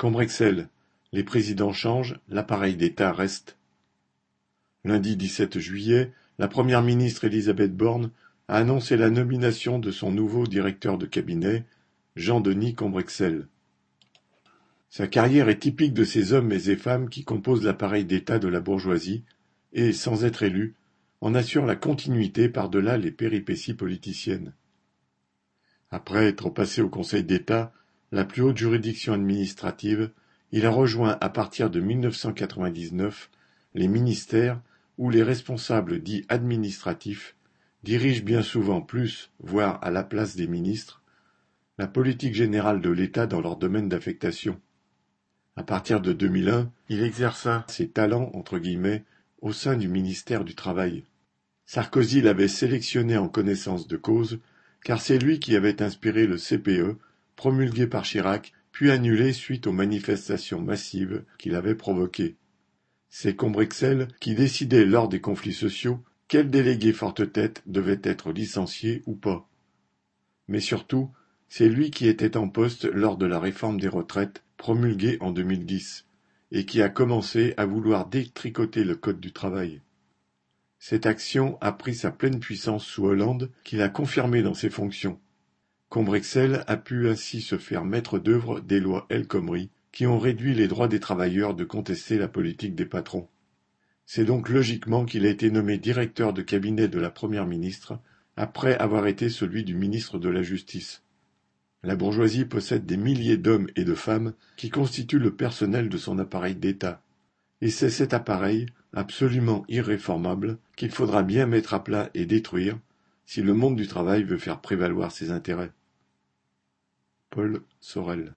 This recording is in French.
Combrexel, les présidents changent, l'appareil d'État reste. Lundi dix-sept juillet, la première ministre Elisabeth Borne a annoncé la nomination de son nouveau directeur de cabinet, Jean-Denis Combrexel. Sa carrière est typique de ces hommes et femmes qui composent l'appareil d'État de la bourgeoisie et, sans être élus, en assurent la continuité par-delà les péripéties politiciennes. Après être passé au Conseil d'État, la plus haute juridiction administrative, il a rejoint à partir de 1999 les ministères où les responsables dits administratifs dirigent bien souvent plus, voire à la place des ministres, la politique générale de l'État dans leur domaine d'affectation. À partir de 2001, il exerça ses talents entre guillemets au sein du ministère du Travail. Sarkozy l'avait sélectionné en connaissance de cause, car c'est lui qui avait inspiré le CPE, promulgué par Chirac, puis annulé suite aux manifestations massives qu'il avait provoquées. C'est Combrexel qui décidait lors des conflits sociaux quel délégué forte-tête devait être licencié ou pas. Mais surtout, c'est lui qui était en poste lors de la réforme des retraites promulguée en 2010 et qui a commencé à vouloir détricoter le code du travail. Cette action a pris sa pleine puissance sous Hollande qui l'a confirmé dans ses fonctions. Combrexel a pu ainsi se faire maître d'œuvre des lois El Khomri qui ont réduit les droits des travailleurs de contester la politique des patrons. C'est donc logiquement qu'il a été nommé directeur de cabinet de la Première ministre après avoir été celui du ministre de la Justice. La bourgeoisie possède des milliers d'hommes et de femmes qui constituent le personnel de son appareil d'État. Et c'est cet appareil, absolument irréformable, qu'il faudra bien mettre à plat et détruire si le monde du travail veut faire prévaloir ses intérêts. Paul Sorel